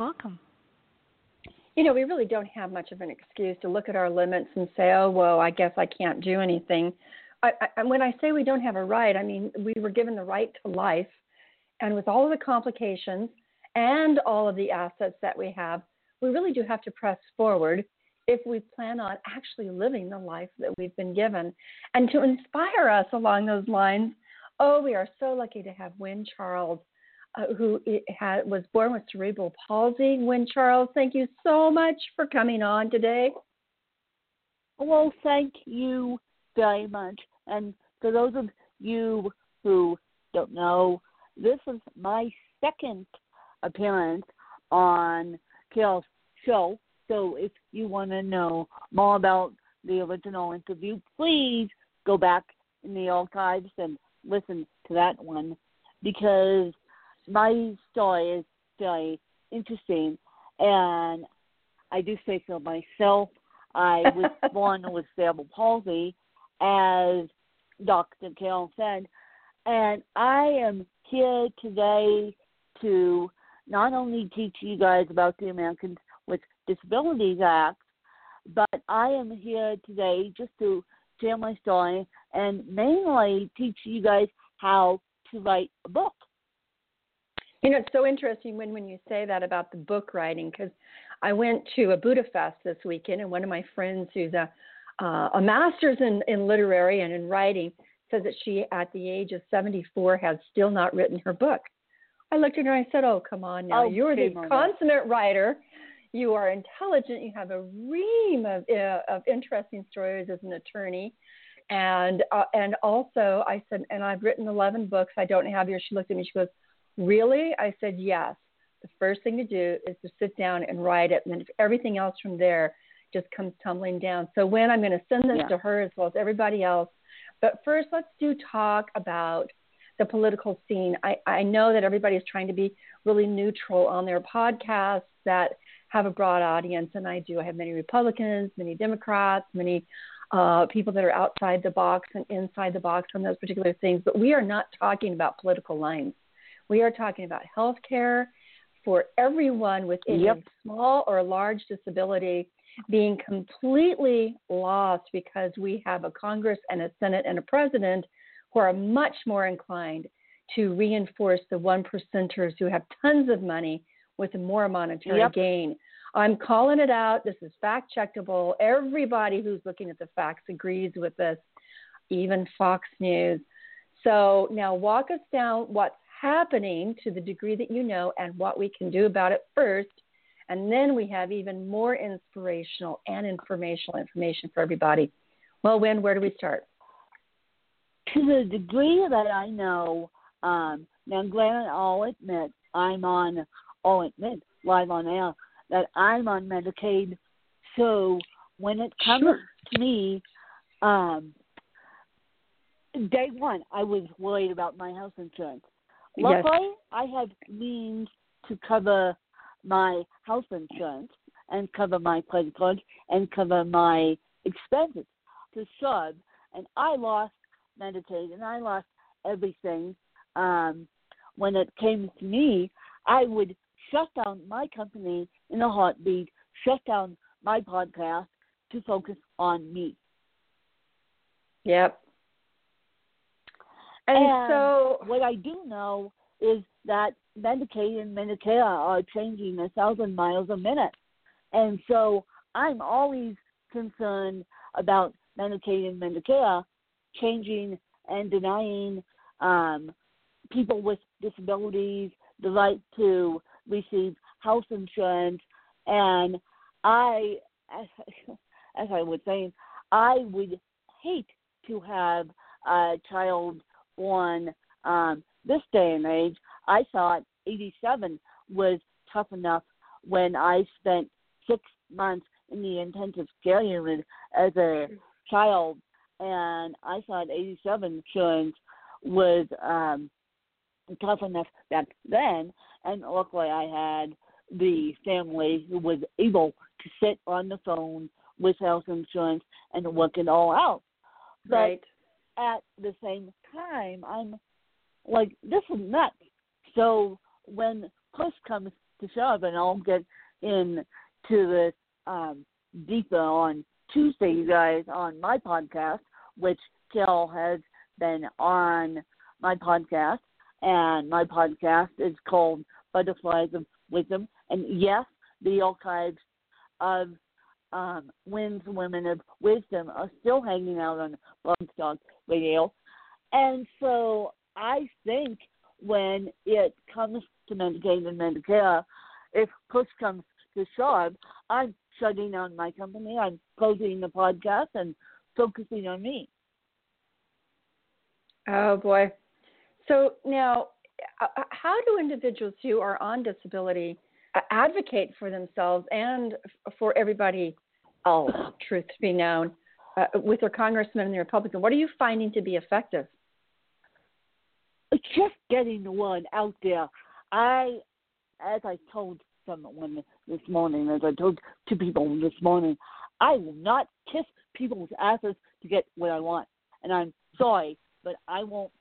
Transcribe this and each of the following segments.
Welcome. You know, we really don't have much of an excuse to look at our limits and say, "Oh, well, I guess I can't do anything." I, I, when I say we don't have a right, I mean we were given the right to life, and with all of the complications and all of the assets that we have, we really do have to press forward if we plan on actually living the life that we've been given. And to inspire us along those lines, oh, we are so lucky to have Win Charles uh, who had, was born with cerebral palsy. Win Charles, thank you so much for coming on today. Well, thank you very much. And for those of you who don't know, this is my second appearance on Carol's show. So if you want to know more about the original interview, please go back in the archives and listen to that one because my story is very interesting, and I do say so myself. I was born with cerebral palsy, as Dr. Carol said, and I am here today to not only teach you guys about the Americans with Disabilities Act, but I am here today just to share my story and mainly teach you guys how to write a book. You know, it's so interesting when when you say that about the book writing because I went to a Buddha Fest this weekend, and one of my friends who's a uh, a master's in in literary and in writing says that she, at the age of 74, has still not written her book. I looked at her and I said, "Oh, come on now! Oh, You're the on consummate writer. You are intelligent. You have a ream of uh, of interesting stories as an attorney." And uh, and also, I said, and I've written 11 books. I don't have yours. She looked at me. She goes, Really? I said, Yes. The first thing to do is to sit down and write it. And then everything else from there just comes tumbling down. So, when I'm going to send this yeah. to her as well as everybody else. But first, let's do talk about the political scene. I, I know that everybody is trying to be really neutral on their podcasts that have a broad audience, and I do. I have many Republicans, many Democrats, many uh, people that are outside the box and inside the box on those particular things. But we are not talking about political lines. We are talking about health care for everyone with yep. a small or large disability being completely lost because we have a Congress and a Senate and a president who are much more inclined to reinforce the one percenters who have tons of money with more monetary yep. gain. I'm calling it out. This is fact checkable. Everybody who's looking at the facts agrees with this, even Fox News. So now walk us down what's happening to the degree that you know and what we can do about it first. And then we have even more inspirational and informational information for everybody. Well, Win, where do we start? To the degree that I know, um, now granted, I'll admit I'm on, I'll admit live on air that I'm on Medicaid. So when it comes sure. to me, um, day one, I was worried about my health insurance. Luckily, yes. I have means to cover my health insurance and cover my credit card and cover my expenses to sub. And I lost Medicaid and I lost everything. Um, when it came to me, I would shut down my company in a heartbeat, shut down my podcast to focus on me. Yep. And, and so, what I do know is that Medicaid and Medicare are changing a thousand miles a minute. And so I'm always concerned about Medicaid and Medicare changing and denying um, people with disabilities the right to receive health insurance. And I, as, as I was saying, I would hate to have a child born um, this day and age. I thought 87 was tough enough when I spent six months in the intensive care unit as a child, and I thought 87 insurance was um, tough enough back then. And luckily, I had the family who was able to sit on the phone with health insurance and work it all out. But right. at the same time, I'm like, this is nuts. So when push comes to shove, and I'll get into this um, deeper on Tuesday, you guys, on my podcast, which Carol has been on my podcast, and my podcast is called Butterflies of Wisdom. And yes, the archives of um, Win's Women of Wisdom are still hanging out on Blog Radio. And so I think when it comes to Medicaid and Medicare, if push comes to shove, I'm shutting down my company, I'm closing the podcast, and focusing on me. Oh boy. So now, uh, uh, how do individuals who are on disability uh, advocate for themselves and for everybody else, truth to be known, uh, with their congressman and the Republican? What are you finding to be effective? Just getting the word out there. I, as I told someone this morning, as I told two people this morning, I will not kiss people's asses to get what I want. And I'm sorry, but I won't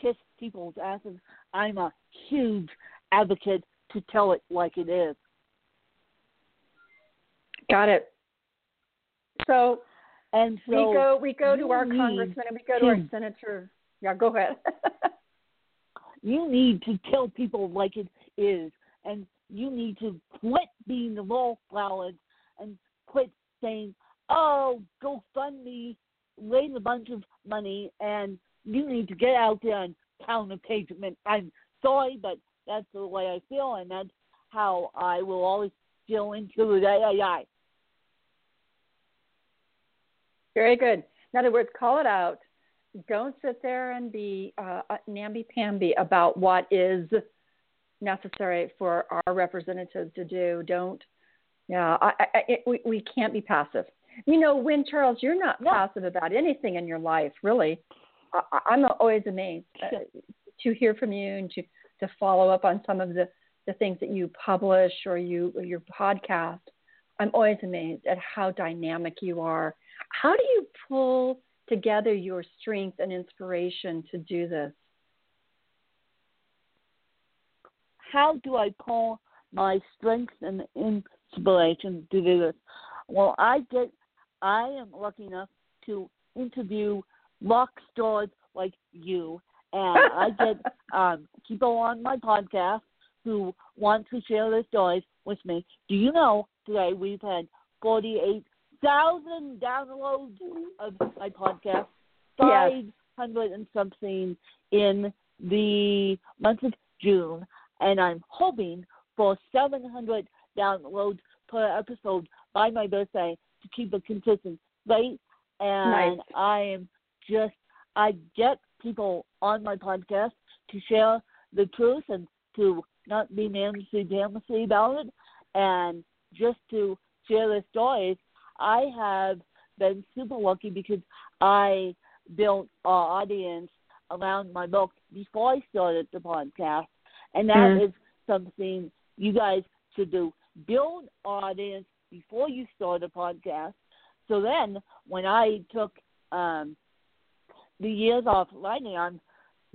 kiss people's asses. I'm a huge advocate to tell it like it is. Got it. So, and so we go we go to our congressman and we go to our senator. Yeah, go ahead. you need to tell people like it is, and you need to quit being the wallflowers and quit saying, "Oh, go fund me, raise a bunch of money, and you need to get out there and pound the pavement. I'm sorry, but that's the way I feel, and that's how I will always feel into the AI. Very good. In other words, call it out. Don't sit there and be uh, namby pamby about what is necessary for our representatives to do. Don't. Yeah, I, I, it, we, we can't be passive. You know, Win Charles, you're not no. passive about anything in your life, really. I, am always amazed uh, to hear from you and to, to follow up on some of the, the things that you publish or you or your podcast. I'm always amazed at how dynamic you are. How do you pull together your strength and inspiration to do this? How do I pull my strength and inspiration to do this? Well, I get, I am lucky enough to interview rock stars like you, and I get um, people on my podcast who want to share their stories with me. Do you know today we've had 48,000 downloads of my podcast, 500 yes. and something in the month of June, and I'm hoping for 700 downloads per episode by my birthday to keep it consistent, right? And nice. I am just I get people on my podcast to share the truth and to not be mammously damnously about it and just to share their stories. I have been super lucky because I built an audience around my book before I started the podcast. And that mm. is something you guys should do. Build audience before you start a podcast. So then when I took um, the years off writing, I'm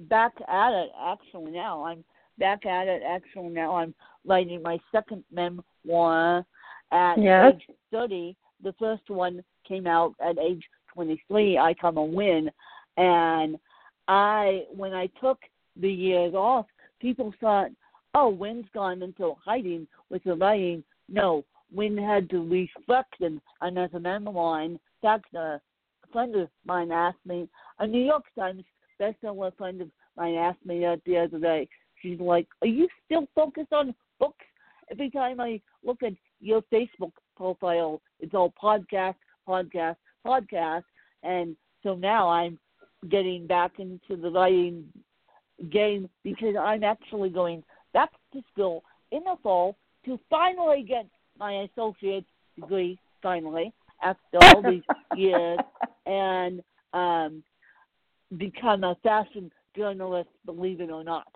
back at it actually now. I'm back at it actually now. I'm writing my second memoir at yes. age 30. The first one came out at age 23. I come a win, and I when I took the years off, people thought, "Oh, Win's gone into hiding with the writing." No, Wynn had to reflect, and, and as a memoir, in fact, the friend of mine asked me, a New York Times bestseller friend of mine asked me that the other day. She's like, Are you still focused on books? Every time I look at your Facebook profile, it's all podcast, podcast, podcast. And so now I'm getting back into the writing game because I'm actually going back to school in the fall to finally get my associate degree finally after all these years and um become a fashion journalist, believe it or not.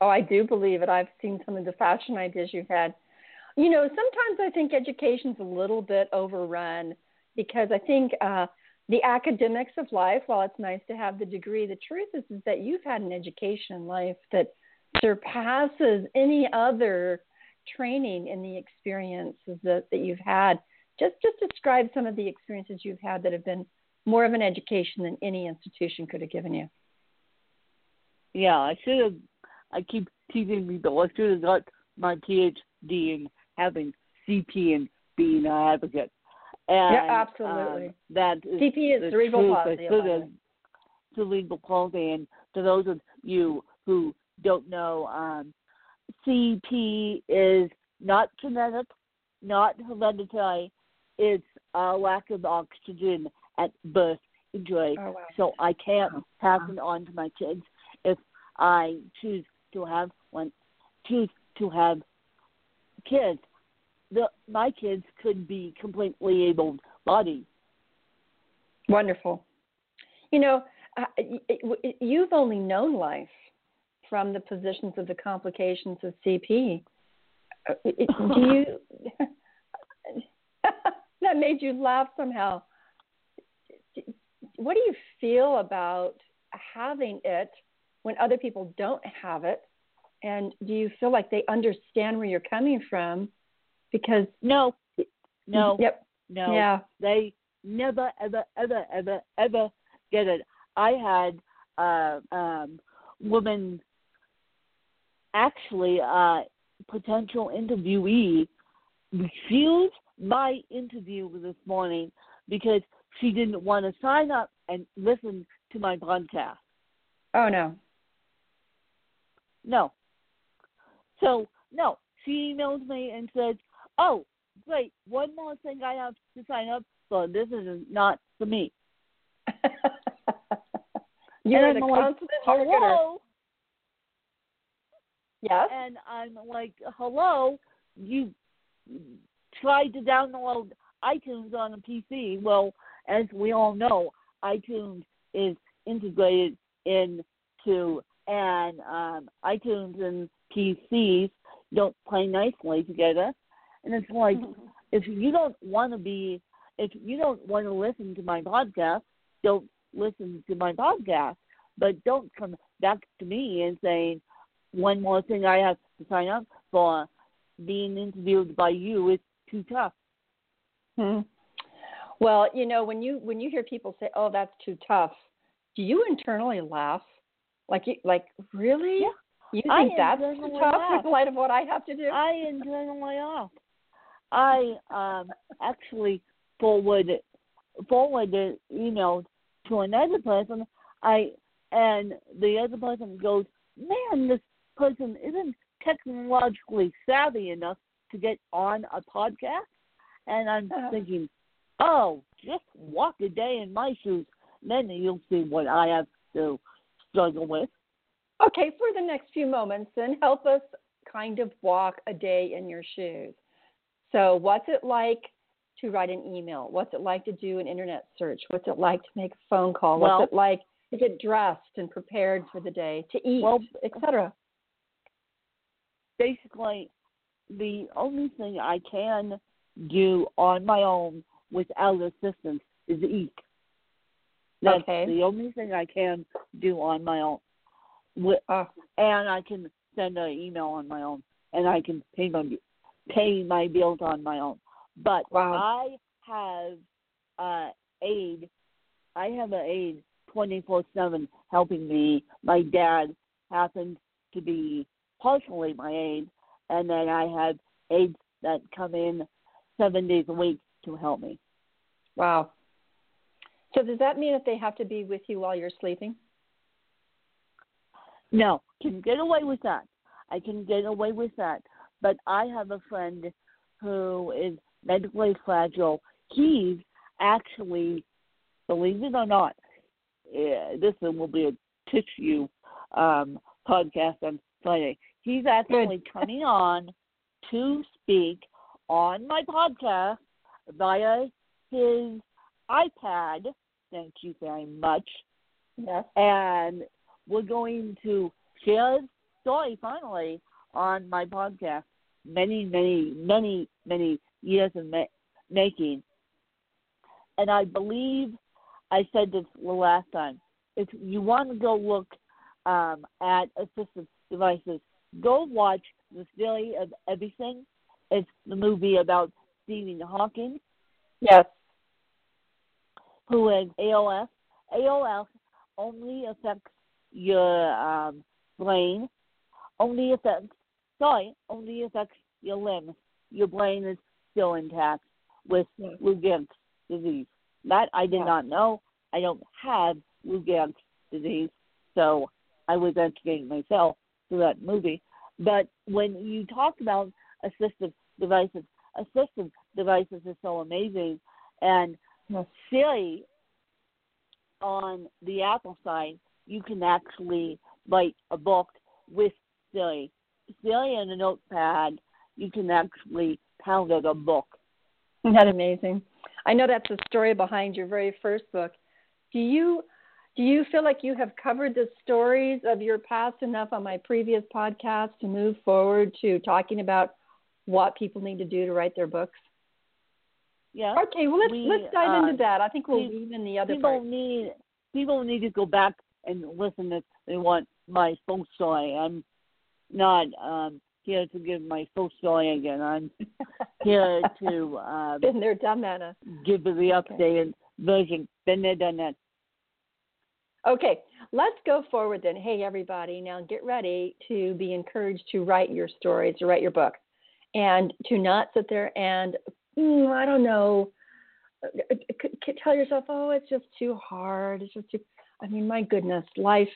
Oh, I do believe it. I've seen some of the fashion ideas you've had. You know, sometimes I think education's a little bit overrun because I think uh, the academics of life, while it's nice to have the degree, the truth is, is that you've had an education in life that surpasses any other training in the experiences that, that you've had. Just just describe some of the experiences you've had that have been more of an education than any institution could have given you. Yeah, I should have. I keep teasing people. I should have got my PhD in having CP and being an advocate. And, yeah, absolutely. Um, that is CP is cerebral palsy. I should have cerebral palsy, and to those of you who don't know, um, CP is not genetic, not hereditary. It's a lack of oxygen at birth injury. Oh, wow. So I can't oh, pass wow. it on to my kids if I choose to have one, choose to have kids. The my kids could be completely able bodied. Wonderful. You know, uh, you've only known life from the positions of the complications of CP. Uh, do you? that made you laugh somehow. What do you feel about having it when other people don't have it? And do you feel like they understand where you're coming from? Because no, no, yep, no, yeah, they never, ever, ever, ever, ever get it. I had uh, um, woman actually a potential interviewee refused my interview this morning because she didn't want to sign up and listen to my podcast. Oh no. No. So no, she emailed me and said, "Oh, great! One more thing I have to sign up for. This is not for me." You're the constant like, Hello. Yes. And I'm like, hello, you tried to download iTunes on a PC. Well, as we all know, iTunes is integrated into and um, iTunes and PCs don't play nicely together. And it's like, mm-hmm. if you don't want to be, if you don't want to listen to my podcast, don't listen to my podcast. But don't come back to me and saying, one more thing I have to sign up for. Being interviewed by you is too tough. Hmm. Well, you know, when you when you hear people say, "Oh, that's too tough," do you internally laugh? Like, you, like really? Yeah. You think that's too tough laugh. in light of what I have to do? I internally laugh. I um actually forwarded forwarded email to another person. I and the other person goes, "Man, this person isn't technologically savvy enough to get on a podcast. And I'm uh-huh. thinking, oh, just walk a day in my shoes, then you'll see what I have to struggle with. Okay, for the next few moments, then help us kind of walk a day in your shoes. So, what's it like to write an email? What's it like to do an internet search? What's it like to make a phone call? Well, What's it like to get dressed and prepared for the day, to eat, well, etc.? basically the only thing I can do on my own without assistance is eat. That's okay. the only thing I can do on my own. With, uh, and I can send an email on my own, and I can pay my pay my bills on my own. But wow. I have uh, aid. I have an aide four seven helping me. My dad happens to be partially my aide, and then I have aides that come in seven days a week to help me. Wow. So does that mean that they have to be with you while you're sleeping? No, can get away with that. I can get away with that. But I have a friend who is medically fragile. He's actually, believe it or not, yeah, this will be a tissue um, podcast on Friday. He's actually coming on to speak on my podcast via his iPad. Thank you very much. Yes. And we're going to share his story finally on my podcast. Many, many, many, many years in ma- making. And I believe I said this the last time. If you want to go look um, at assistive devices, go watch The Theory of Everything. It's the movie about Stephen Hawking, Yes. who has ALS. ALS only affects your um, brain, only affects, sorry, only affects your limbs. Your brain is still intact with Yes. Lou Gehrig's disease. That I did Yeah. not know. I don't have Lou Gehrig's disease, so I was educating myself through that movie. But when you talk about assistive devices, assistive devices are so amazing, and Yes. Siri on the Apple side, you can actually write a book with Siri. Siri and a notepad, you can actually pound out a book. Isn't that amazing? I know that's the story behind your very first book. Do you do you feel like you have covered the stories of your past enough on my previous podcast to move forward to talking about what people need to do to write their books? Yeah. Okay, well let's We, let's dive uh, into that. I think we'll pe- leave in the other people part. need people need to go back and listen if they want my full story. I'm not um here to give my full story again. I'm here to um, Been there, done that. uh. give the updated version. Been there, done that. Okay, let's go forward then. Hey, everybody, now get ready to be encouraged to write your stories, to write your book, and to not sit there and, mm, I don't know, tell yourself, oh, it's just too hard. It's just too, I mean, my goodness, life,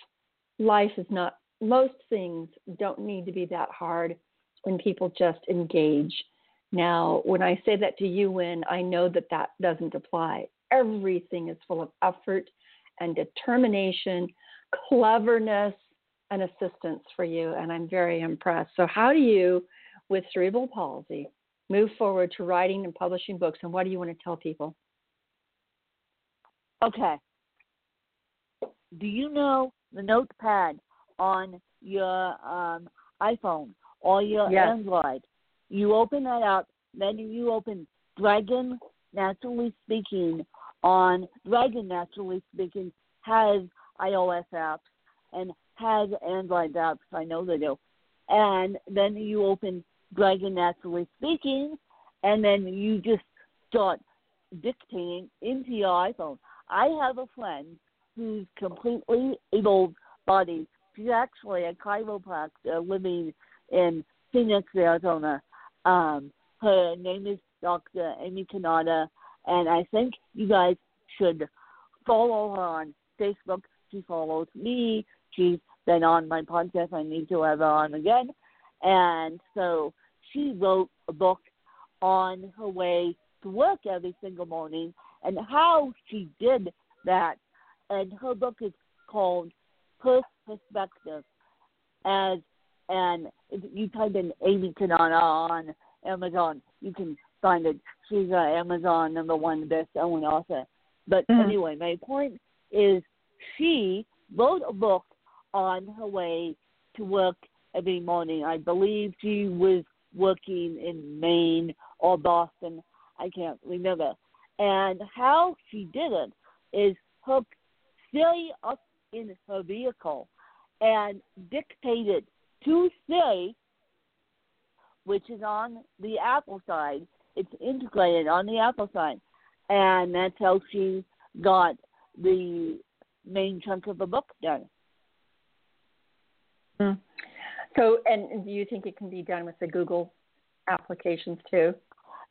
life is not, most things don't need to be that hard when people just engage. Now, when I say that to you, when I know that that doesn't apply, everything is full of effort and determination, cleverness, and assistance for you. And I'm very impressed. So, how do you, with cerebral palsy, move forward to writing and publishing books? And what do you want to tell people? Okay. Do you know the notepad on your um, iPhone or your Yes. Android? You open that up, then you open Dragon Naturally Speaking on Dragon Naturally Speaking has iOS apps and has Android apps. I know they do. And then you open Dragon Naturally Speaking, and then you just start dictating into your iPhone. I have a friend who's completely able bodied. She's actually a chiropractor living in Phoenix, Arizona. Um, her name is Dr. Amy Kanata, and I think you guys should follow her on Facebook. She follows me. She's been on my podcast. I need to have her on again. And so she wrote a book on her way to work every single morning and how she did that. And her book is called Perth Perspective. As and if you type in Amy Kanata on Amazon, you can find it. She's a Amazon number one best-selling author. But Mhm. anyway, my point is she wrote a book on her way to work every morning. I believe she was working in Maine or Boston. I can't remember. And how she did it is hook Siri, up in her vehicle and dictated to Siri, which is on the Apple side. It's integrated on the Apple side. And that's how she got the main chunk of the book done. Hmm. So, and do you think it can be done with the Google applications too?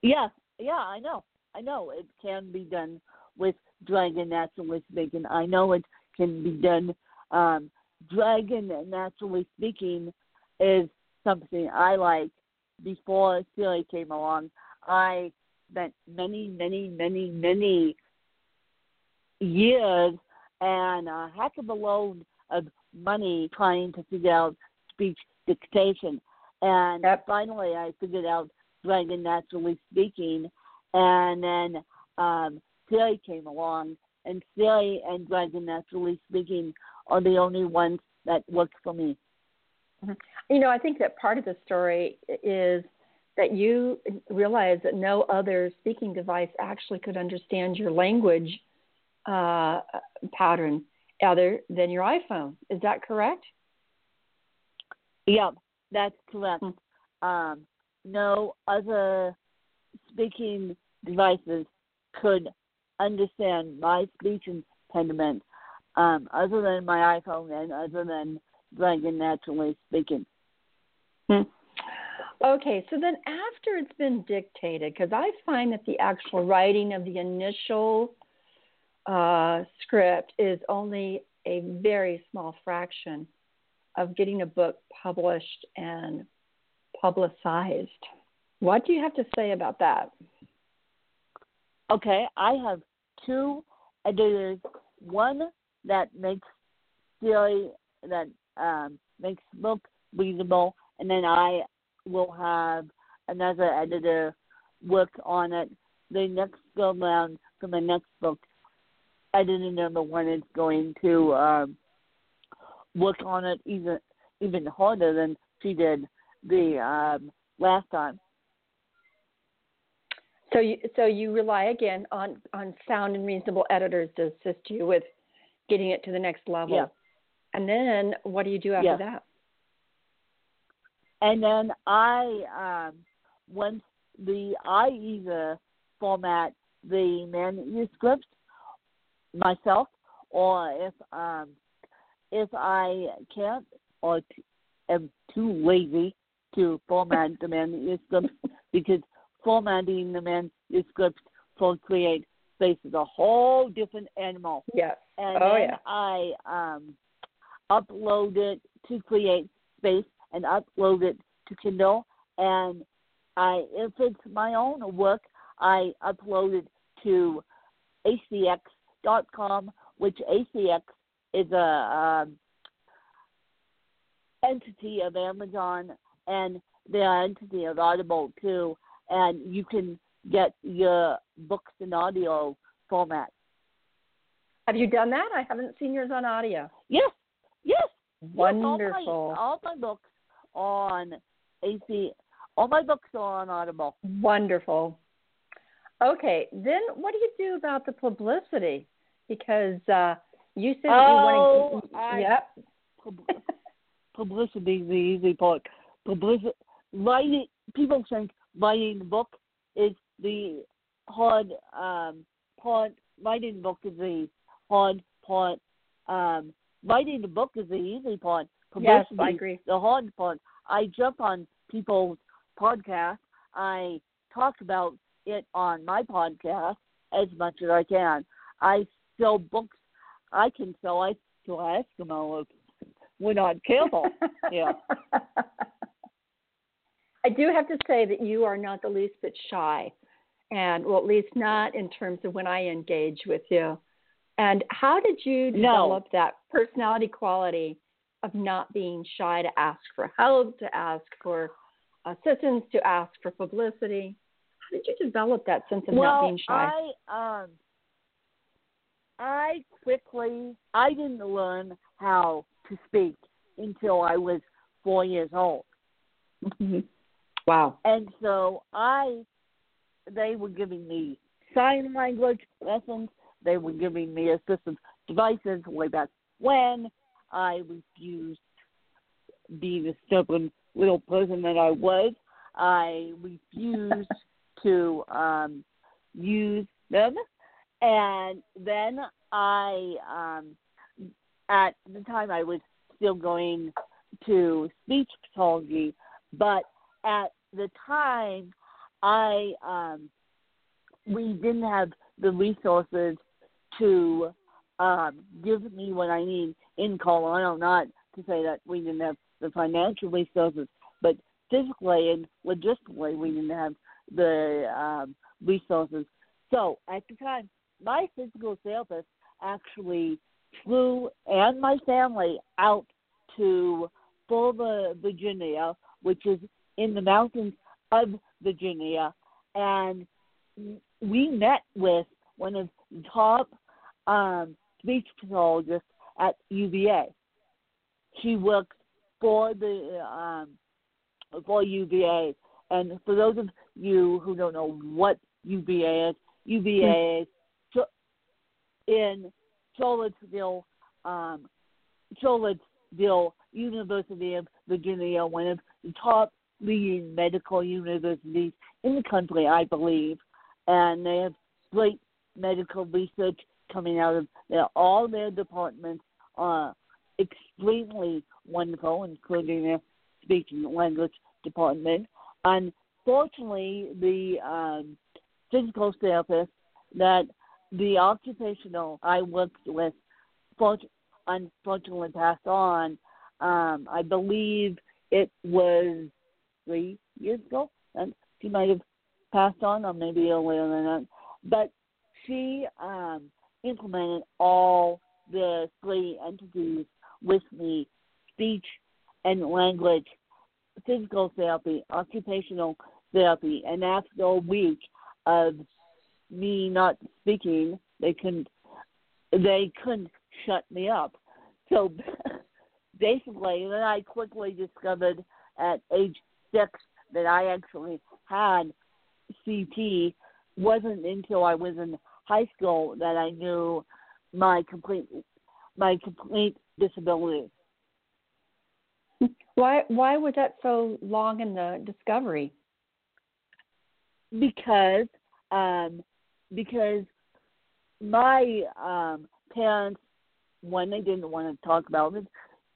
Yeah, yeah, I know. I know it can be done with Dragon Naturally Speaking. I know it can be done. Um, Dragon Naturally Speaking is something I like. Before Siri came along, I spent many, many, many, many years and a heck of a load of money trying to figure out speech dictation. And Yep. finally, I figured out Dragon Naturally Speaking, and then um, Siri came along, and Siri and Dragon Naturally Speaking are the only ones that work for me. You know, I think that part of the story is that you realize that no other speaking device actually could understand your language uh, pattern other than your iPhone. Is that correct? Yeah, that's correct. Hmm. Um, no other speaking devices could understand my speech impediment um, other than my iPhone and other than Dragon Naturally Speaking. Hmm. Okay, so then after it's been dictated, because I find that the actual writing of the initial uh, script is only a very small fraction of getting a book published and publicized. What do you have to say about that? Okay, I have two editors. One that makes Siri that um, makes book readable, and then I will have another editor work on it. The next go round for my next book, editor number one is going to um, work on it even even harder than she did the um, last time. So you so you rely again on on sound and reasonable editors to assist you with getting it to the next level. Yeah. And then what do you do after Yeah. that? And then I um, once the I either format the manuscript myself, or if um, if I can't or t- am too lazy to format the manuscript because formatting the manuscript for Create Space is a whole different animal. Yes. And Oh, then yeah. I um, upload it to Create Space and upload it to Kindle. And I, if it's my own work, I upload it to acx.com, which ACX is a um, entity of Amazon and they're entity of Audible too. And you can get your books in audio format. Have you done that? I haven't seen yours on audio. Yes, yes. Wonderful. Yes, all, my, all my books on AC. All my books are on Audible. Wonderful. Okay, then what do you do about the publicity? Because uh, you said Oh, you want to. Yep. Pub- Publicity is the easy part. Publicity, writing. People think writing the book is the hard um, part. Writing the book is the hard part. Um, writing the book is the easy part. Yes, I agree. the hard part. I jump on people's podcasts. I talk about it on my podcast as much as I can. I sell books. I can sell ice to Eskimo if we're not careful. yeah. I do have to say that you are not the least bit shy, and well, at least not in terms of when I engage with you. And how did you No. develop that personality quality of not being shy to ask for help, to ask for assistance, to ask for publicity? How did you develop that sense of well, not being shy? I um I quickly I didn't learn how to speak until I was four years old. Mhm. Wow. And so I they were giving me sign language lessons, they were giving me assistive devices way back when I refused being the stubborn little person that I was. I refused to um use them and then I um at the time I was still going to speech pathology, but at the time I um we didn't have the resources to um give me what I need in Colorado, not to say that we didn't have the financial resources, but physically and logistically we didn't have the um resources. So at the time my physical therapist actually flew and my family out to Boulder, Virginia, which is in the mountains of Virginia, and we met with one of the top um, speech pathologists at UVA. She works for the um, for UVA, and for those of you who don't know what UVA is, UVA mm-hmm. is in Charlottesville, um, Charlottesville University of Virginia, one of the top leading medical universities in the country, I believe, and they have great medical research coming out of their, all their departments are extremely wonderful, including their speech and language department. Unfortunately, the um, physical therapist that the occupational I worked with unfortunately passed on. Um, I believe it was three years ago, and she might have passed on, or maybe earlier than that. But she um, implemented all the three entities with me speech and language, physical therapy, occupational therapy, and after a week of me not speaking, they couldn't they couldn't shut me up. So basically, then I quickly discovered at age six that I actually had CP. wasn't until I was in high school that I knew my complete my complete disability. Why why was that so long in the discovery? Because um because my um parents one they didn't want to talk about it,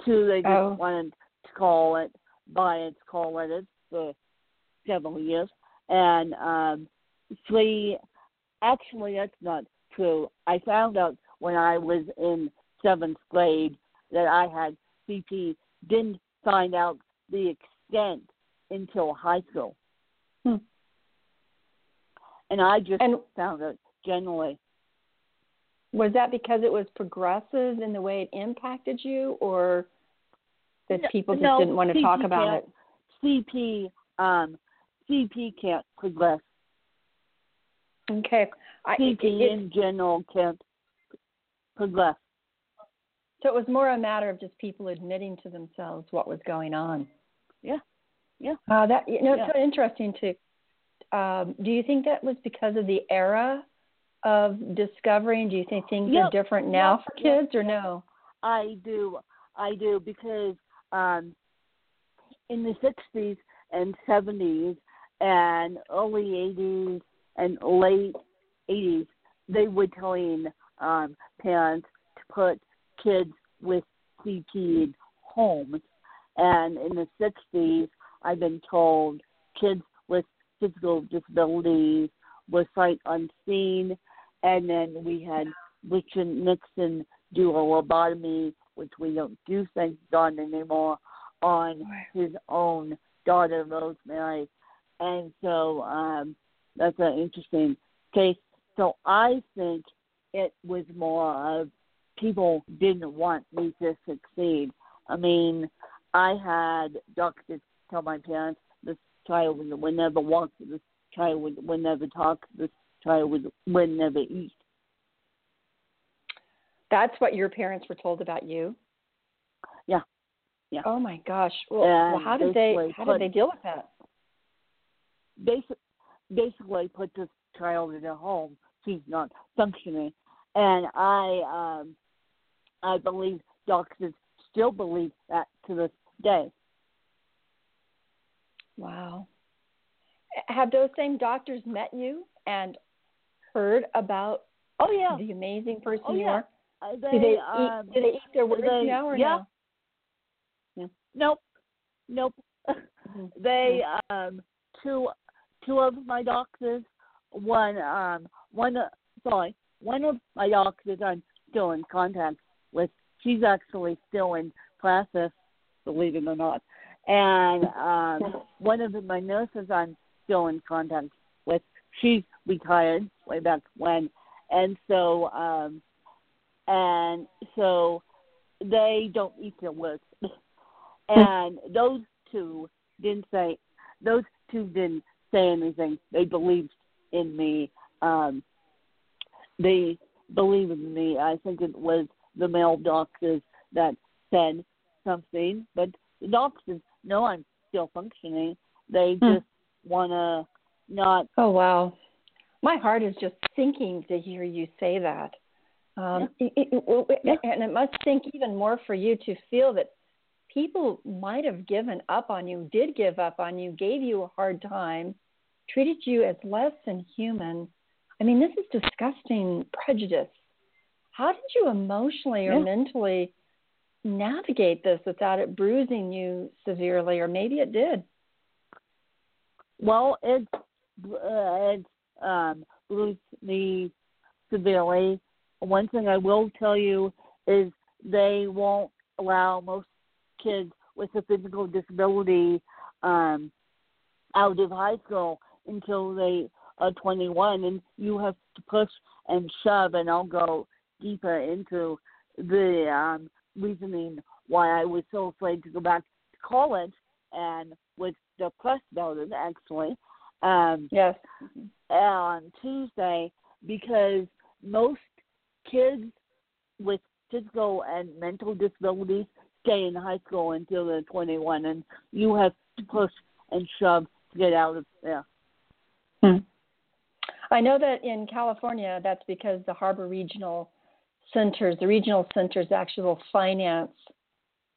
two they just oh. wanted to call it by its call letters for several years. And um three actually that's not true. I found out when I was in seventh grade that I had CP. Didn't find out the extent until high school. Hmm. And I just and found out generally. Was that because it was progressive in the way it impacted you, or that no, people just no, didn't want to CP talk about it? CP, um, CP can't progress. Okay. CP it, in general can't progress. So it was more a matter of just people admitting to themselves what was going on. Yeah, yeah. Uh, that you know, yeah. it's so interesting too. Um, do you think that was because of the era of discovering? Do you think things yep. are different now yep. for kids, yep. or no? I do, I do, because um, in the '60s and '70s and early '80s and late '80s, they would telling um, parents to put kids with in homes. And in the 60s, I've been told kids with physical disabilities were sight unseen. And then we had Richard Nixon do a lobotomy, which we don't do, thank God, anymore, on his own daughter, Rosemary. And so um, that's an interesting case. So I think it was more of people didn't want me to succeed. I mean, I had doctors tell my parents this child would, would never walk, this child would, would never talk, this child would, would never eat. That's what your parents were told about you. Yeah, yeah. Oh my gosh. Well, well how did they how put, did they deal with that? Basic, basically, put this child in a home. She's not functioning, and I um I believe doctors still believe that to this day. Wow. Have those same doctors met you and heard about oh yeah the amazing person oh, you yeah. are? Uh, they, do they um, eat do they eat their words they, now or yeah. no? Yeah. Nope. Nope. Mm-hmm. they um two two of my doctors one um one uh, sorry one of my doctors I'm still in contact with. She's actually still in process, believe it or not. And um, one of my nurses I'm still in contact with, she's retired way back when, and so um, and so they don't eat their words. and those two didn't say those two didn't say anything. They believed in me. Um, they believed in me. I think it was the male doctors that said something, but the doctors know I'm still functioning. They Hmm. just want to not. Oh wow, my heart is just sinking to hear you say that. Um, it, it, it, Yeah. And it must sink even more for you to feel that people might have given up on you, did give up on you, gave you a hard time, treated you as less than human. I mean, this is disgusting prejudice. How did you emotionally or Yeah. mentally navigate this without it bruising you severely, or maybe it did? Well, it, uh, it's um, bruised me severely. One thing I will tell you is they won't allow most kids with a physical disability um, out of high school until they are 21, and you have to push and shove. And I'll go deeper into the um, reasoning why I was so afraid to go back to college and was depressed about it actually um, Yes. on Tuesday because most kids with physical and mental disabilities stay in high school until they're 21, and you have to push and shove to get out of there. Hmm. I know that in California, that's because the Harbor Regional Centers, the regional centers actually will finance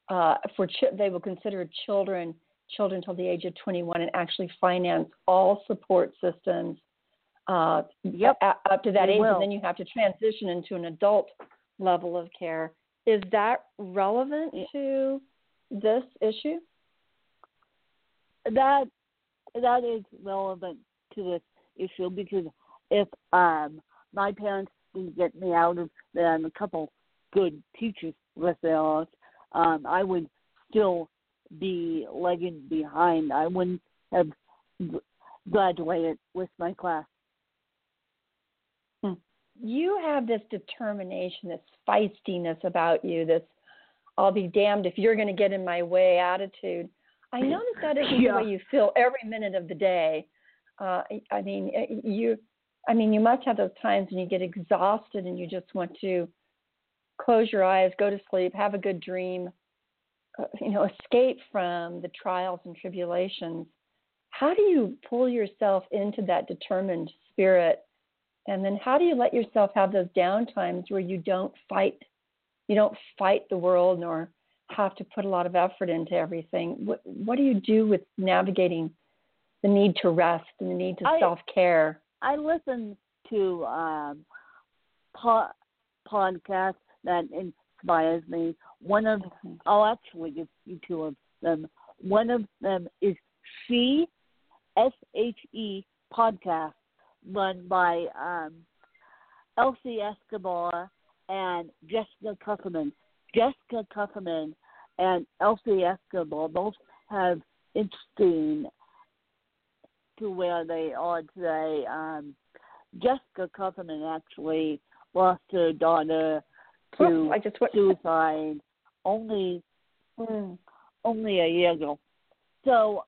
uh, for ch- they will consider children children until the age of 21 and actually finance all support systems uh, Yep, a- up to that they age, will. and then you have to transition into an adult level of care. Is that relevant Yeah. to this issue? that that is relevant to this issue because if um my parents didn't get me out of there and a couple good teachers with theirs, um, I would still be lagging behind. I wouldn't have graduated with my class. You have this determination, this feistiness about you, this I'll be damned if you're going to get in my way attitude. I know that isn't Yeah. the way you feel every minute of the day. Uh, I- mean, you, I mean, you must have those times when you get exhausted and you just want to close your eyes, go to sleep, have a good dream, uh, you know, escape from the trials and tribulations. How do you pull yourself into that determined spirit and then how do you let yourself have those down times where you don't fight you don't fight the world nor have to put a lot of effort into everything what what do you do with navigating the need to rest and the need to self-care I listen to um, po- podcasts that inspires me. One of I'll actually give you two of them. One of them is She S H E podcast run by um, Elsie Escobar and Jessica Kupferman. Jessica Kupferman and Elsie Escobar both have interesting to where they are today. Um, Jessica Kupferman actually lost her daughter to Oh, i just went suicide only Mm. only a year ago. So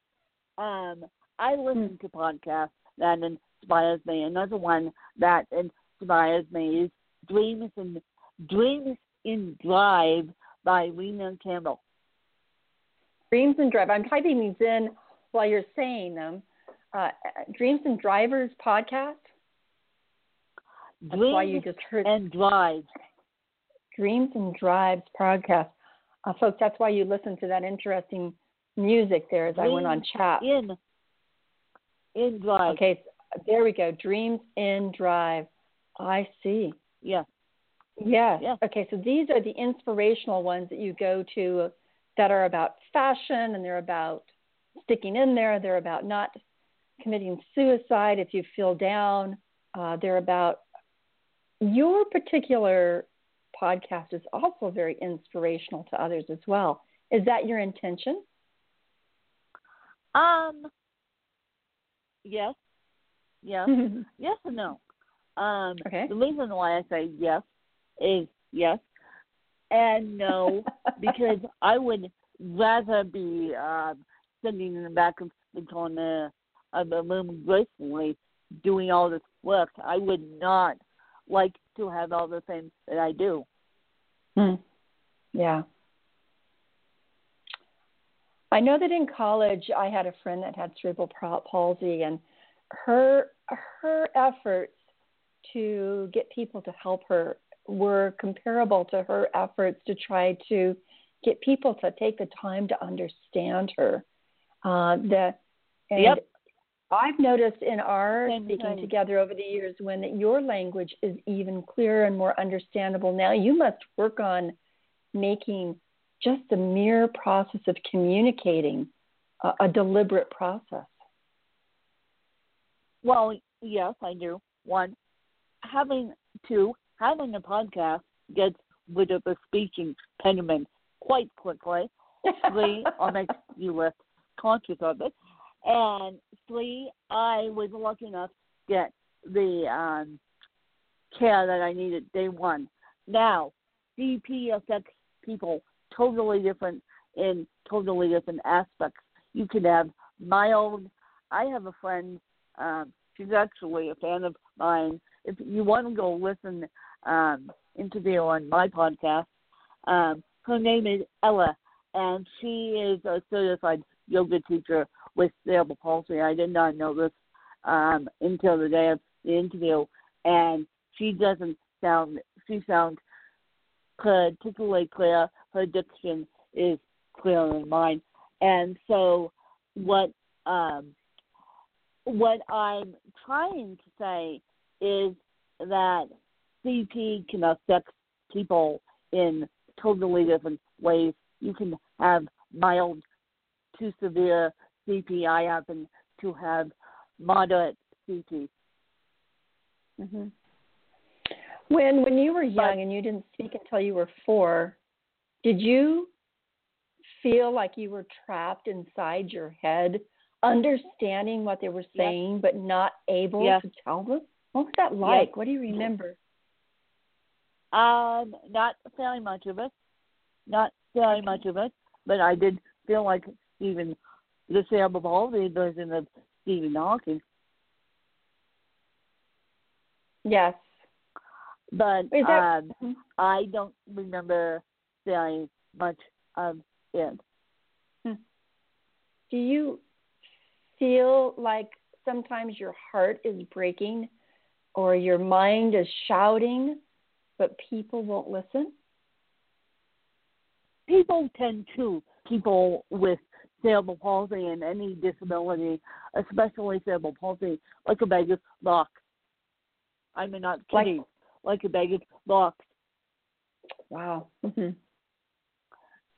um I listen to podcasts that inspires me. Another one that inspires me is Dreams and Dreams in Drive by Rena Campbell. dreams and drive i'm typing these in while you're saying them uh, dreams and drivers podcast that's Dreams why you just heard and Drive. Dreams and Drives podcast. Uh, folks, that's why you listen to that interesting music there as I went on chat. In in Drive. Okay, there we go. Dreams in Drive. I see. Yeah. Yes. Yeah. Okay, so these are the inspirational ones that you go to that are about fashion and they're about sticking in there. They're about not committing suicide if you feel down. Uh, they're about your particular podcast is also very inspirational to others as well. Is that your intention? Um yes. Yes. Yes and no. Um, Okay. The reason why I say yes is yes and no because I would rather be um, sitting in the back of the corner of the room gracefully doing all this work. I would not like to have all the things that I do. Hmm. Yeah. I know that in college I had a friend that had cerebral palsy and her her efforts to get people to help her were comparable to her efforts to try to get people to take the time to understand her. Uh, the, and yep. I've noticed in our speaking together over the years when that your language is even clearer and more understandable now. You must work on making just the mere process of communicating a, a deliberate process. Well, yes, I do. One, having two, having a podcast gets rid of the speaking impediment quite quickly. Three, I'll make you less conscious of it. And three, I was lucky enough to get the um, care that I needed day one. Now, CP affects people totally different in totally different aspects. You can have mild. I have a friend. Um, she's actually a fan of mine. If you want to go listen um, interview on my podcast, um, her name is Ella, and she is a certified yoga teacher with cerebral palsy. I did not know this um, until the day of the interview, and she doesn't sound. She sounds particularly clear. Her diction is clearer than mine, and so what um, what I'm trying to say is that CP can affect people in totally different ways. You can have mild to severe CP. I happen to have moderate CP. Mm-hmm. When when you were young But- and you didn't speak until you were four, did you feel like you were trapped inside your head, understanding what they were saying but not able Yes. to tell them? What was that like? What do you remember? Um, not very much of it. Not very much of it. But I did feel like Stephen the cerebral palsy version of Stephen Hawking. Yes. But that- um Mhm. I don't remember very much of it. Do you feel like sometimes your heart is breaking or your mind is shouting but people won't listen? people tend to people with cerebral palsy and any disability, especially cerebral palsy, like a bag of rocks. I mean, not Like- kidding, like, a bag of rocks. Wow. hmm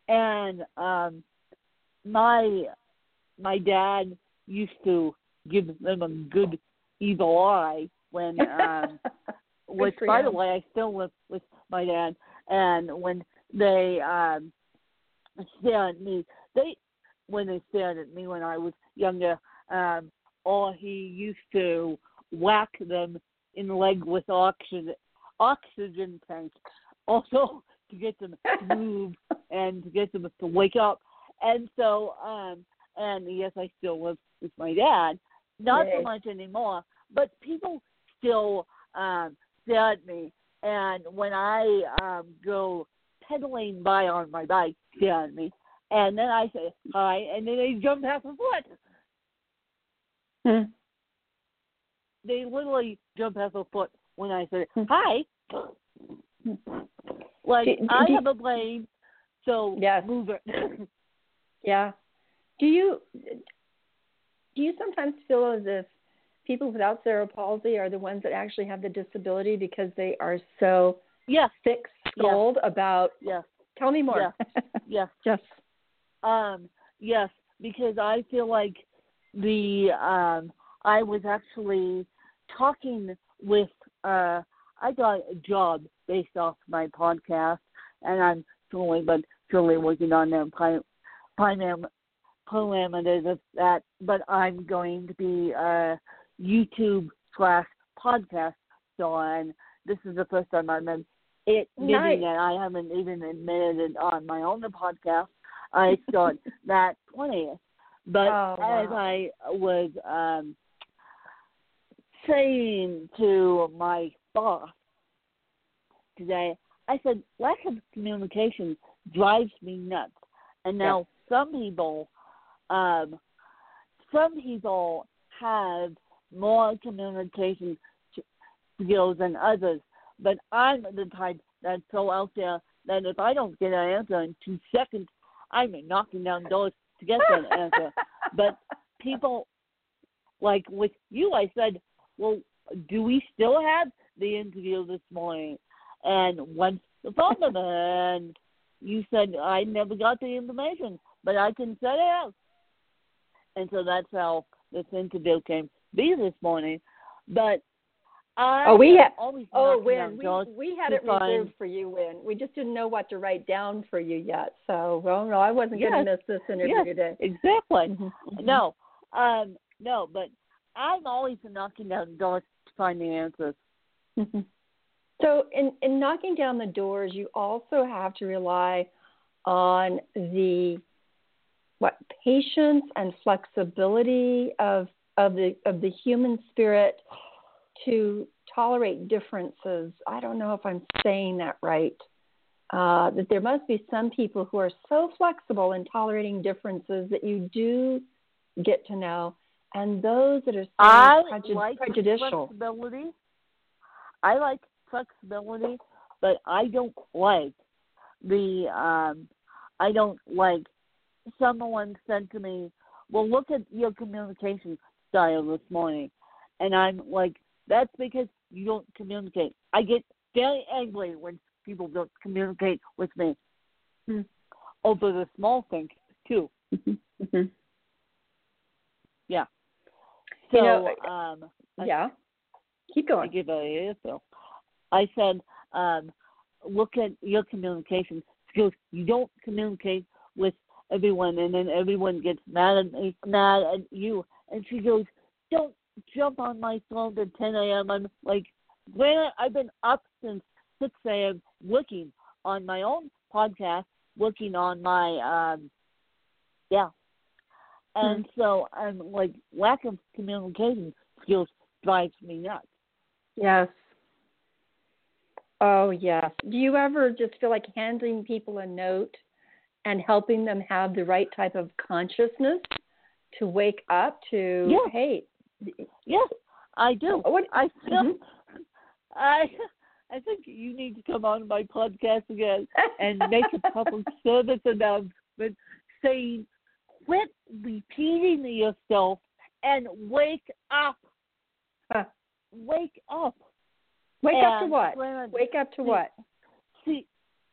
And um, my my dad used to give them a good evil eye when um, which by the way I still live with my dad and when they um stared at me they when they stared at me when I was younger, um or he used to whack them in the leg with oxygen oxygen tanks also to get them to move and to get them to wake up. And so um and yes I still live with my dad. Not so much anymore. But people still um stare at me and when I um go pedaling by on my bike, stare at me. And then I say hi and then they jump half a foot. Hmm. They literally jump half a foot when I say Hmm. hi. Like Do- do- I have a brain, so Yes. move it. Yeah. Do you do you sometimes feel as if people without cerebral palsy are the ones that actually have the disability because they are so yes, thick-skulled about? yes, Tell me more. yes. yes. Um, yes, because I feel like the um I was actually talking with uh I got a job based off my podcast and I'm slowly but surely working on them prim- prim- parameters of that but I'm going to be a YouTube slash podcast star and this is the first time I'm admitting Nice. it. I haven't even admitted it on my own podcast. I start that twentieth. But Oh, wow. as I was um, saying to my boss today, I said lack of communication drives me nuts. And now some people, um, some people have more communication skills than others. But I'm the type that's so out there that if I don't get an answer in two seconds, I'm knocking down doors to get that answer. But people like with you, I said, well, do we still have the interview this morning? And once the phone number, and you said I never got the information, but I can set it up. And so that's how this interview came to be this morning. But I Oh, we had- always Oh, Win, we, we had it find- reserved for you, Win. We just didn't know what to write down for you yet. So, well, no, I wasn't going to miss this interview Yes. today. Exactly. Mhm, mhm. No, um, no, but I'm always been knocking down doors to find the answers. Mhm. So, in, in knocking down the doors, you also have to rely on the what patience and flexibility of of the of the human spirit to tolerate differences. I don't know if I'm saying that right. Uh, that there must be some people who are so flexible in tolerating differences that you do get to know, and those that are so I prejud- like prejudicial. flexibility. I like flexibility, but I don't like the um I don't like someone said to me, Well look at your communication style this morning and I'm like, That's because you don't communicate. I get very angry when people don't communicate with me. Hmm. Over the small things too. Mhm. Yeah. So You know, um I- Yeah. Keep I going. give a answer. I said, um, look at your communication skills. You don't communicate with everyone, and then everyone gets mad at me, mad at you. And she goes, don't jump on my phone at 10 a.m. I'm like, granted, I've been up since 6 a.m. working on my own podcast, working on my, um, yeah. And so I'm like, lack of communication skills drives me nuts. Yes. Oh, yes. Do you ever just feel like handing people a note and helping them have the right type of consciousness to wake up to, Yeah. hey, Yes, I do. what? I feel Mhm. I I think you need to come on my podcast again and make a public service announcement saying quit repeating yourself and wake up. Huh. Wake up. Wake up to what? Wake up to See- what? See,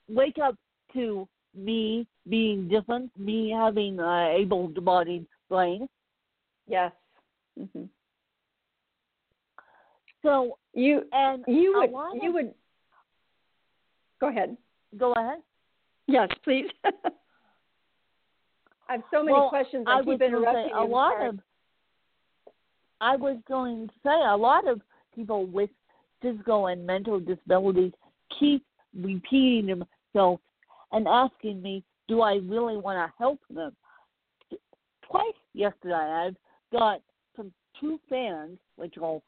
wake up to me being different, me having a able-bodied brain. Yes. hmm So, You and you would lot you would go ahead. go ahead. Yes, please. I have so many Well, questions. I, I keep was going to interrupting say you. lot of. I was going to say a lot of people with physical and mental disabilities keep repeating themselves and asking me, "Do I really want to help them?" Twice yesterday, I've got from two fans, which I'll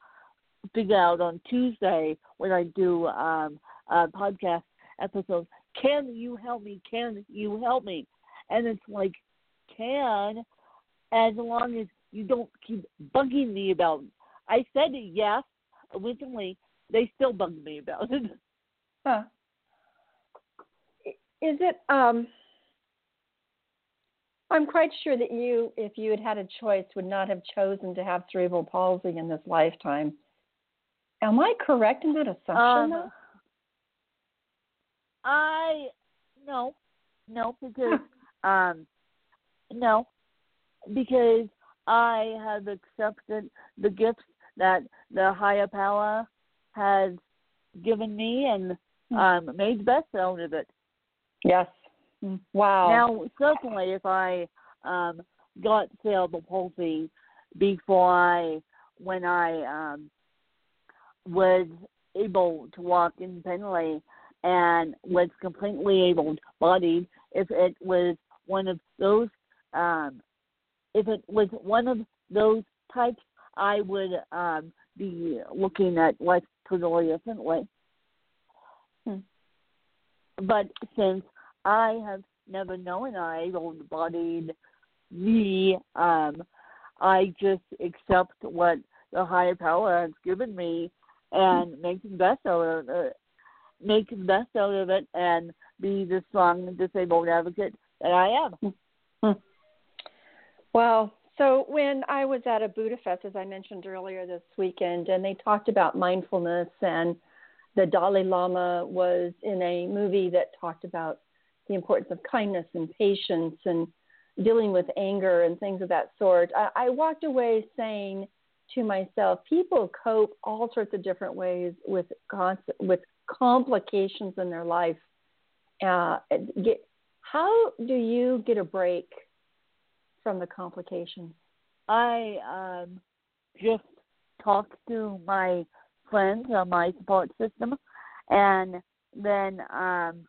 figure out on Tuesday when I do um, a podcast episode. Can you help me? Can you help me? And it's like, can, as long as you don't keep bugging me about. It. I said yes originally. They still bug me about it. Huh. Is it um I'm quite sure that you, if you had had a choice, would not have chosen to have cerebral palsy in this lifetime. Am I correct in that assumption? Um. I no, no, because um, no, because I have accepted the gifts that the higher power has given me and Hmm. um, made the best out of it. Yes. Wow. Now, certainly, if I um, got cerebral palsy before I, when I um, was able to walk independently and was completely able-bodied, if it was one of those um, if it was one of those types, I would um, be looking at life totally differently. Hmm. But since I have never known I able-bodied me, um, I just accept what the higher power has given me and make the best out of it. Make the best out of it and be the strong disabled advocate that I am. Hmm. Well, so when I was at a Buddha Fest, as I mentioned earlier this weekend, and they talked about mindfulness, and the Dalai Lama was in a movie that talked about the importance of kindness and patience and dealing with anger and things of that sort. I, I walked away saying to myself, people cope all sorts of different ways with with complications in their life. Uh, get, how do you get a break from the complications? I um, just talked to my friends on my support system, and then um,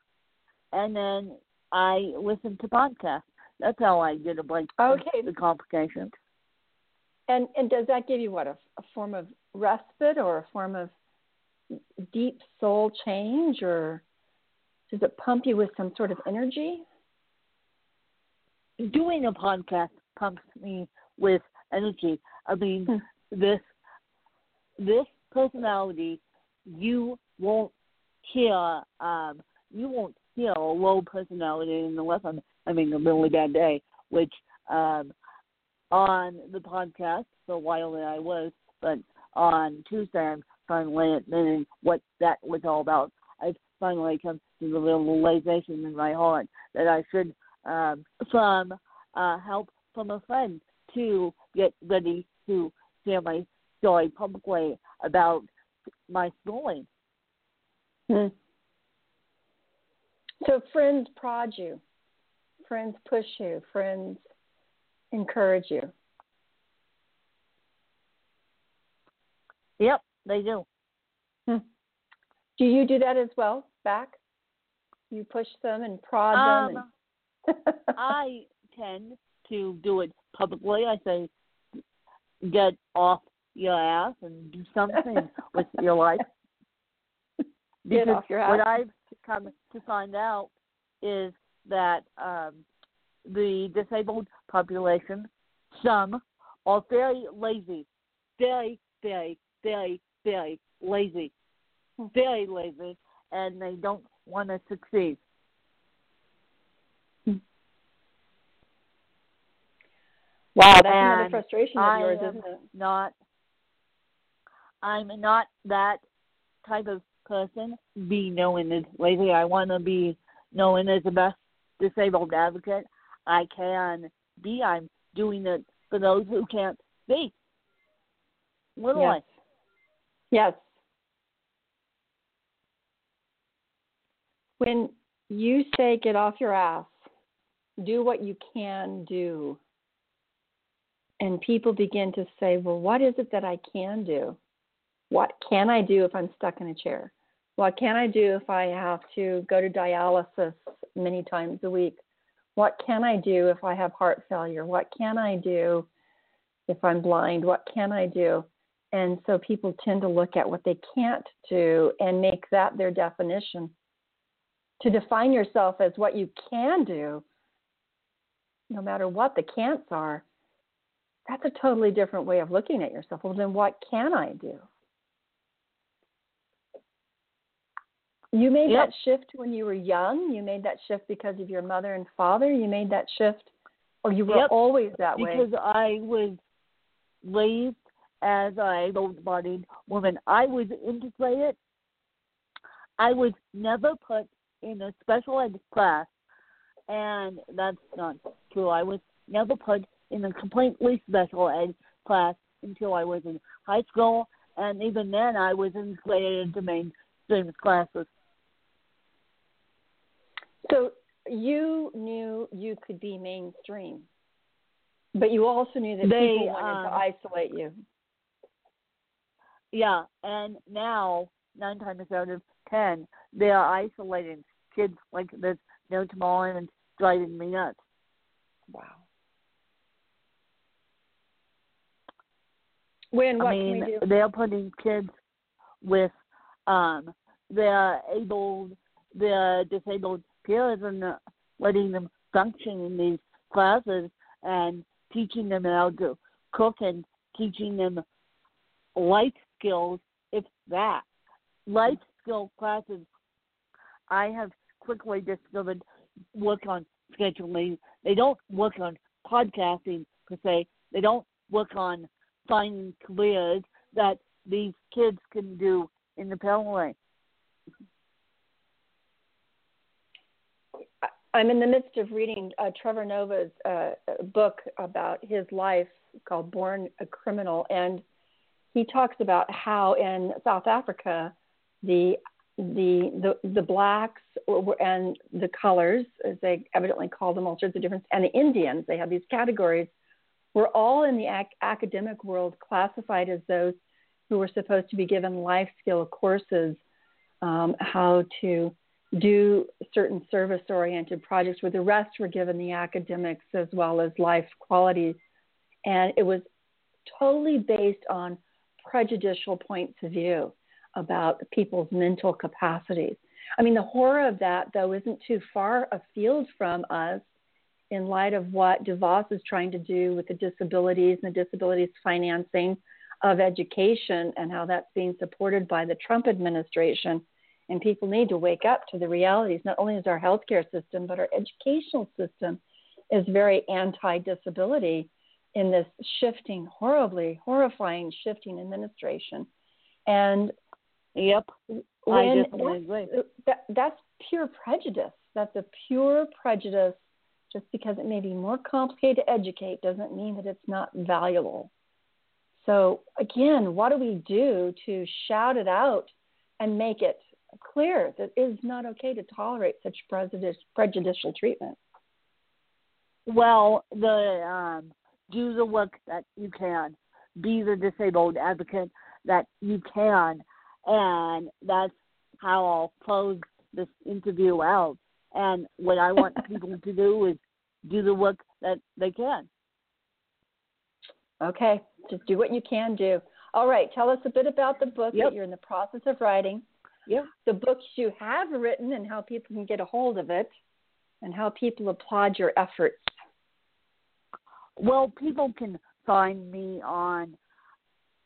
and then I listen to podcasts. That's how I get a break okay. the complications. And and does that give you what a, a form of respite or a form of deep soul change, or does it pump you with some sort of energy? doing a podcast pumps me with energy. I mean, Hmm. this this personality, you won't hear um you won't hear a low personality unless I'm having a really bad day, which um on the podcast while there I was, but on Tuesday I'm finally admitting what that was all about. I've finally come to the realization in my heart that I should um, from uh, help from a friend to get ready to share my story publicly about my schooling. Hmm. So friends prod you, friends push you, friends encourage you. Yep, they do. Hmm. Do you do that as well, back? You push them and prod Um, them. And... I tend to do it publicly. I say, get off your ass and do something with your life. Get Because off your ass. what I've come to find out is that um, the disabled population, some are very lazy, very, very, very, very lazy, very lazy, and they don't want to succeed. Wow, that's another frustration of I yours, isn't it? not I'm not that type of person be known as lazy. I wanna be known as the best disabled advocate I can be. I'm doing it for those who can't speak. Literally. Yes. Yes. When you say get off your ass, do what you can do. And people begin to say, well, what is it that I can do? What can I do if I'm stuck in a chair? What can I do if I have to go to dialysis many times a week? What can I do if I have heart failure? What can I do if I'm blind? What can I do? And so people tend to look at what they can't do and make that their definition. To define yourself as what you can do, no matter what the can'ts are, that's a totally different way of looking at yourself. Well, then what can I do? You made Yep. that shift when you were young. You made that shift because of your mother and father. You made that shift, or you were Yep, always that way. because I was raised as a able-bodied woman. I was integrated. I was never put in a special ed class, and that's not true. I was never put in a completely special ed class until I was in high school, and even then, I was integrated into mainstream classes. So you knew you could be mainstream, but you also knew that They, people wanted to um, isolate you. Yeah, and now nine times out of ten, they are isolating kids like there's no tomorrow and it's driving me nuts. Wow. When what I mean, can we do? they're putting kids with um the able the disabled peers and letting them function in these classes and teaching them how to cook and teaching them life skills, if that. Life skill classes I have quickly discovered work on scheduling. They don't work on podcasting per se. They don't work on finding careers that these kids can do independently. I'm in the midst of reading uh, Trevor Noah's uh, book about his life called Born a Criminal, and he talks about how in South Africa the the the, the blacks and the colors, as they evidently call them, all sorts of different, and the Indians, they have these categories, were all in the ac- academic world classified as those who were supposed to be given life skill courses, um, how to do certain service oriented projects, where the rest were given the academics as well as life qualities. And it was totally based on prejudicial points of view about people's mental capacities. I mean, the horror of that, though, isn't too far afield from us in light of what DeVos is trying to do with the disabilities and the disabilities financing of education and how that's being supported by the Trump administration. And people need to wake up to the realities. Not only is our healthcare system, but our educational system is very anti disability in this shifting, horribly, horrifying shifting administration. And Yep. I definitely agree. that, that's pure prejudice. That's a pure prejudice. Just because it may be more complicated to educate doesn't mean that it's not valuable. So, again, what do we do to shout it out and make it clear that it is not okay to tolerate such prejudice, prejudicial treatment? Well, the um, do the work that you can, be the disabled advocate that you can, and that's how I'll close this interview out. And what I want people to do is do the work that they can. Okay, just do what you can do. All right, tell us a bit about the book Yep. that you're in the process of writing. Yep. The books you have written and how people can get a hold of it, and how people applaud your efforts. Well, people can find me on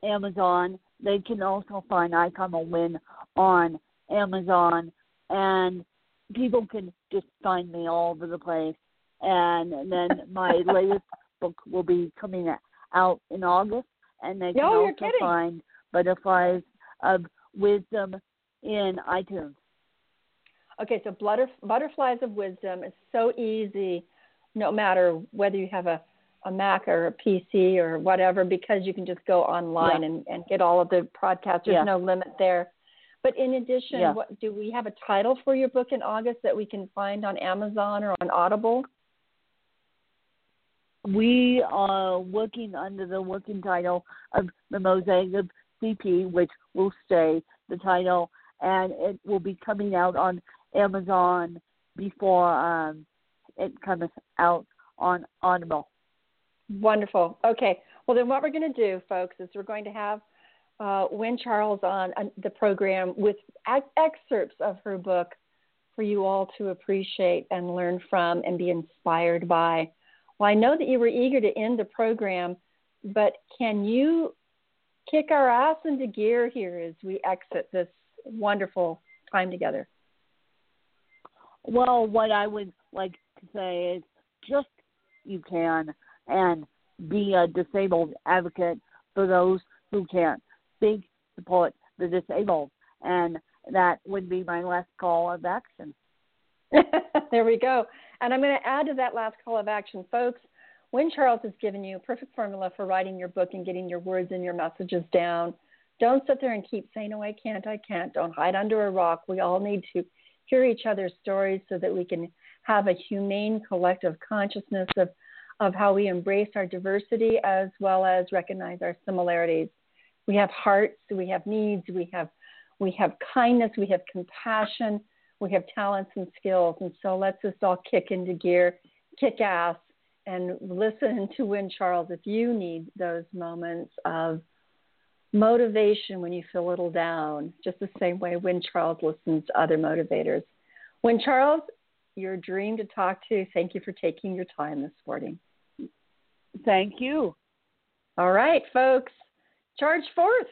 Amazon. They can also find I Come a Win on Amazon, and people can just find me all over the place. And then my latest book will be coming out in August, and they can No, also find Butterflies of Wisdom in iTunes. Okay, so Blutter, Butterflies of Wisdom is so easy, no matter whether you have a, a Mac or a PC or whatever, because you can just go online Yeah. and, and get all of the podcasts. There's Yeah. no limit there. But in addition, Yeah. what, do we have a title for your book in August that we can find on Amazon or on Audible? We are working under the working title of The Mosaic of CP, which will stay the title, and it will be coming out on Amazon before um, it comes out on Audible. Wonderful. Okay. Well, then what we're going to do, folks, is we're going to have uh, Win Charles on uh, the program with ex- excerpts of her book for you all to appreciate and learn from and be inspired by. Well, I know that you were eager to end the program, but can you kick our ass into gear here as we exit this wonderful time together? Well, what I would like to say is just you can and be a disabled advocate for those who can't. Big support the disabled, and that would be my last call of action. there we go. And I'm going to add to that last call of action, folks. Win Charles has given you a perfect formula for writing your book and getting your words and your messages down, don't sit there and keep saying, Oh, I can't, I can't. Don't hide under a rock. We all need to hear each other's stories so that we can have a humane collective consciousness of, of how we embrace our diversity as well as recognize our similarities. We have hearts, we have needs, we have we have kindness, we have compassion, we have talents and skills. And so let's just all kick into gear, kick ass, and listen to Win Charles if you need those moments of motivation when you feel a little down, just the same way Win Charles listens to other motivators. Win Charles, you're dream to talk to. Thank you for taking your time this morning. Thank you. All right, folks. Charge forth.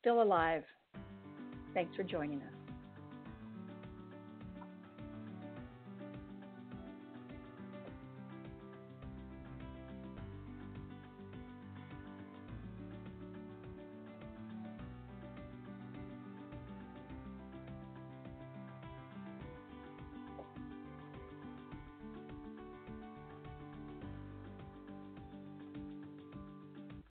Still alive. Thanks for joining us.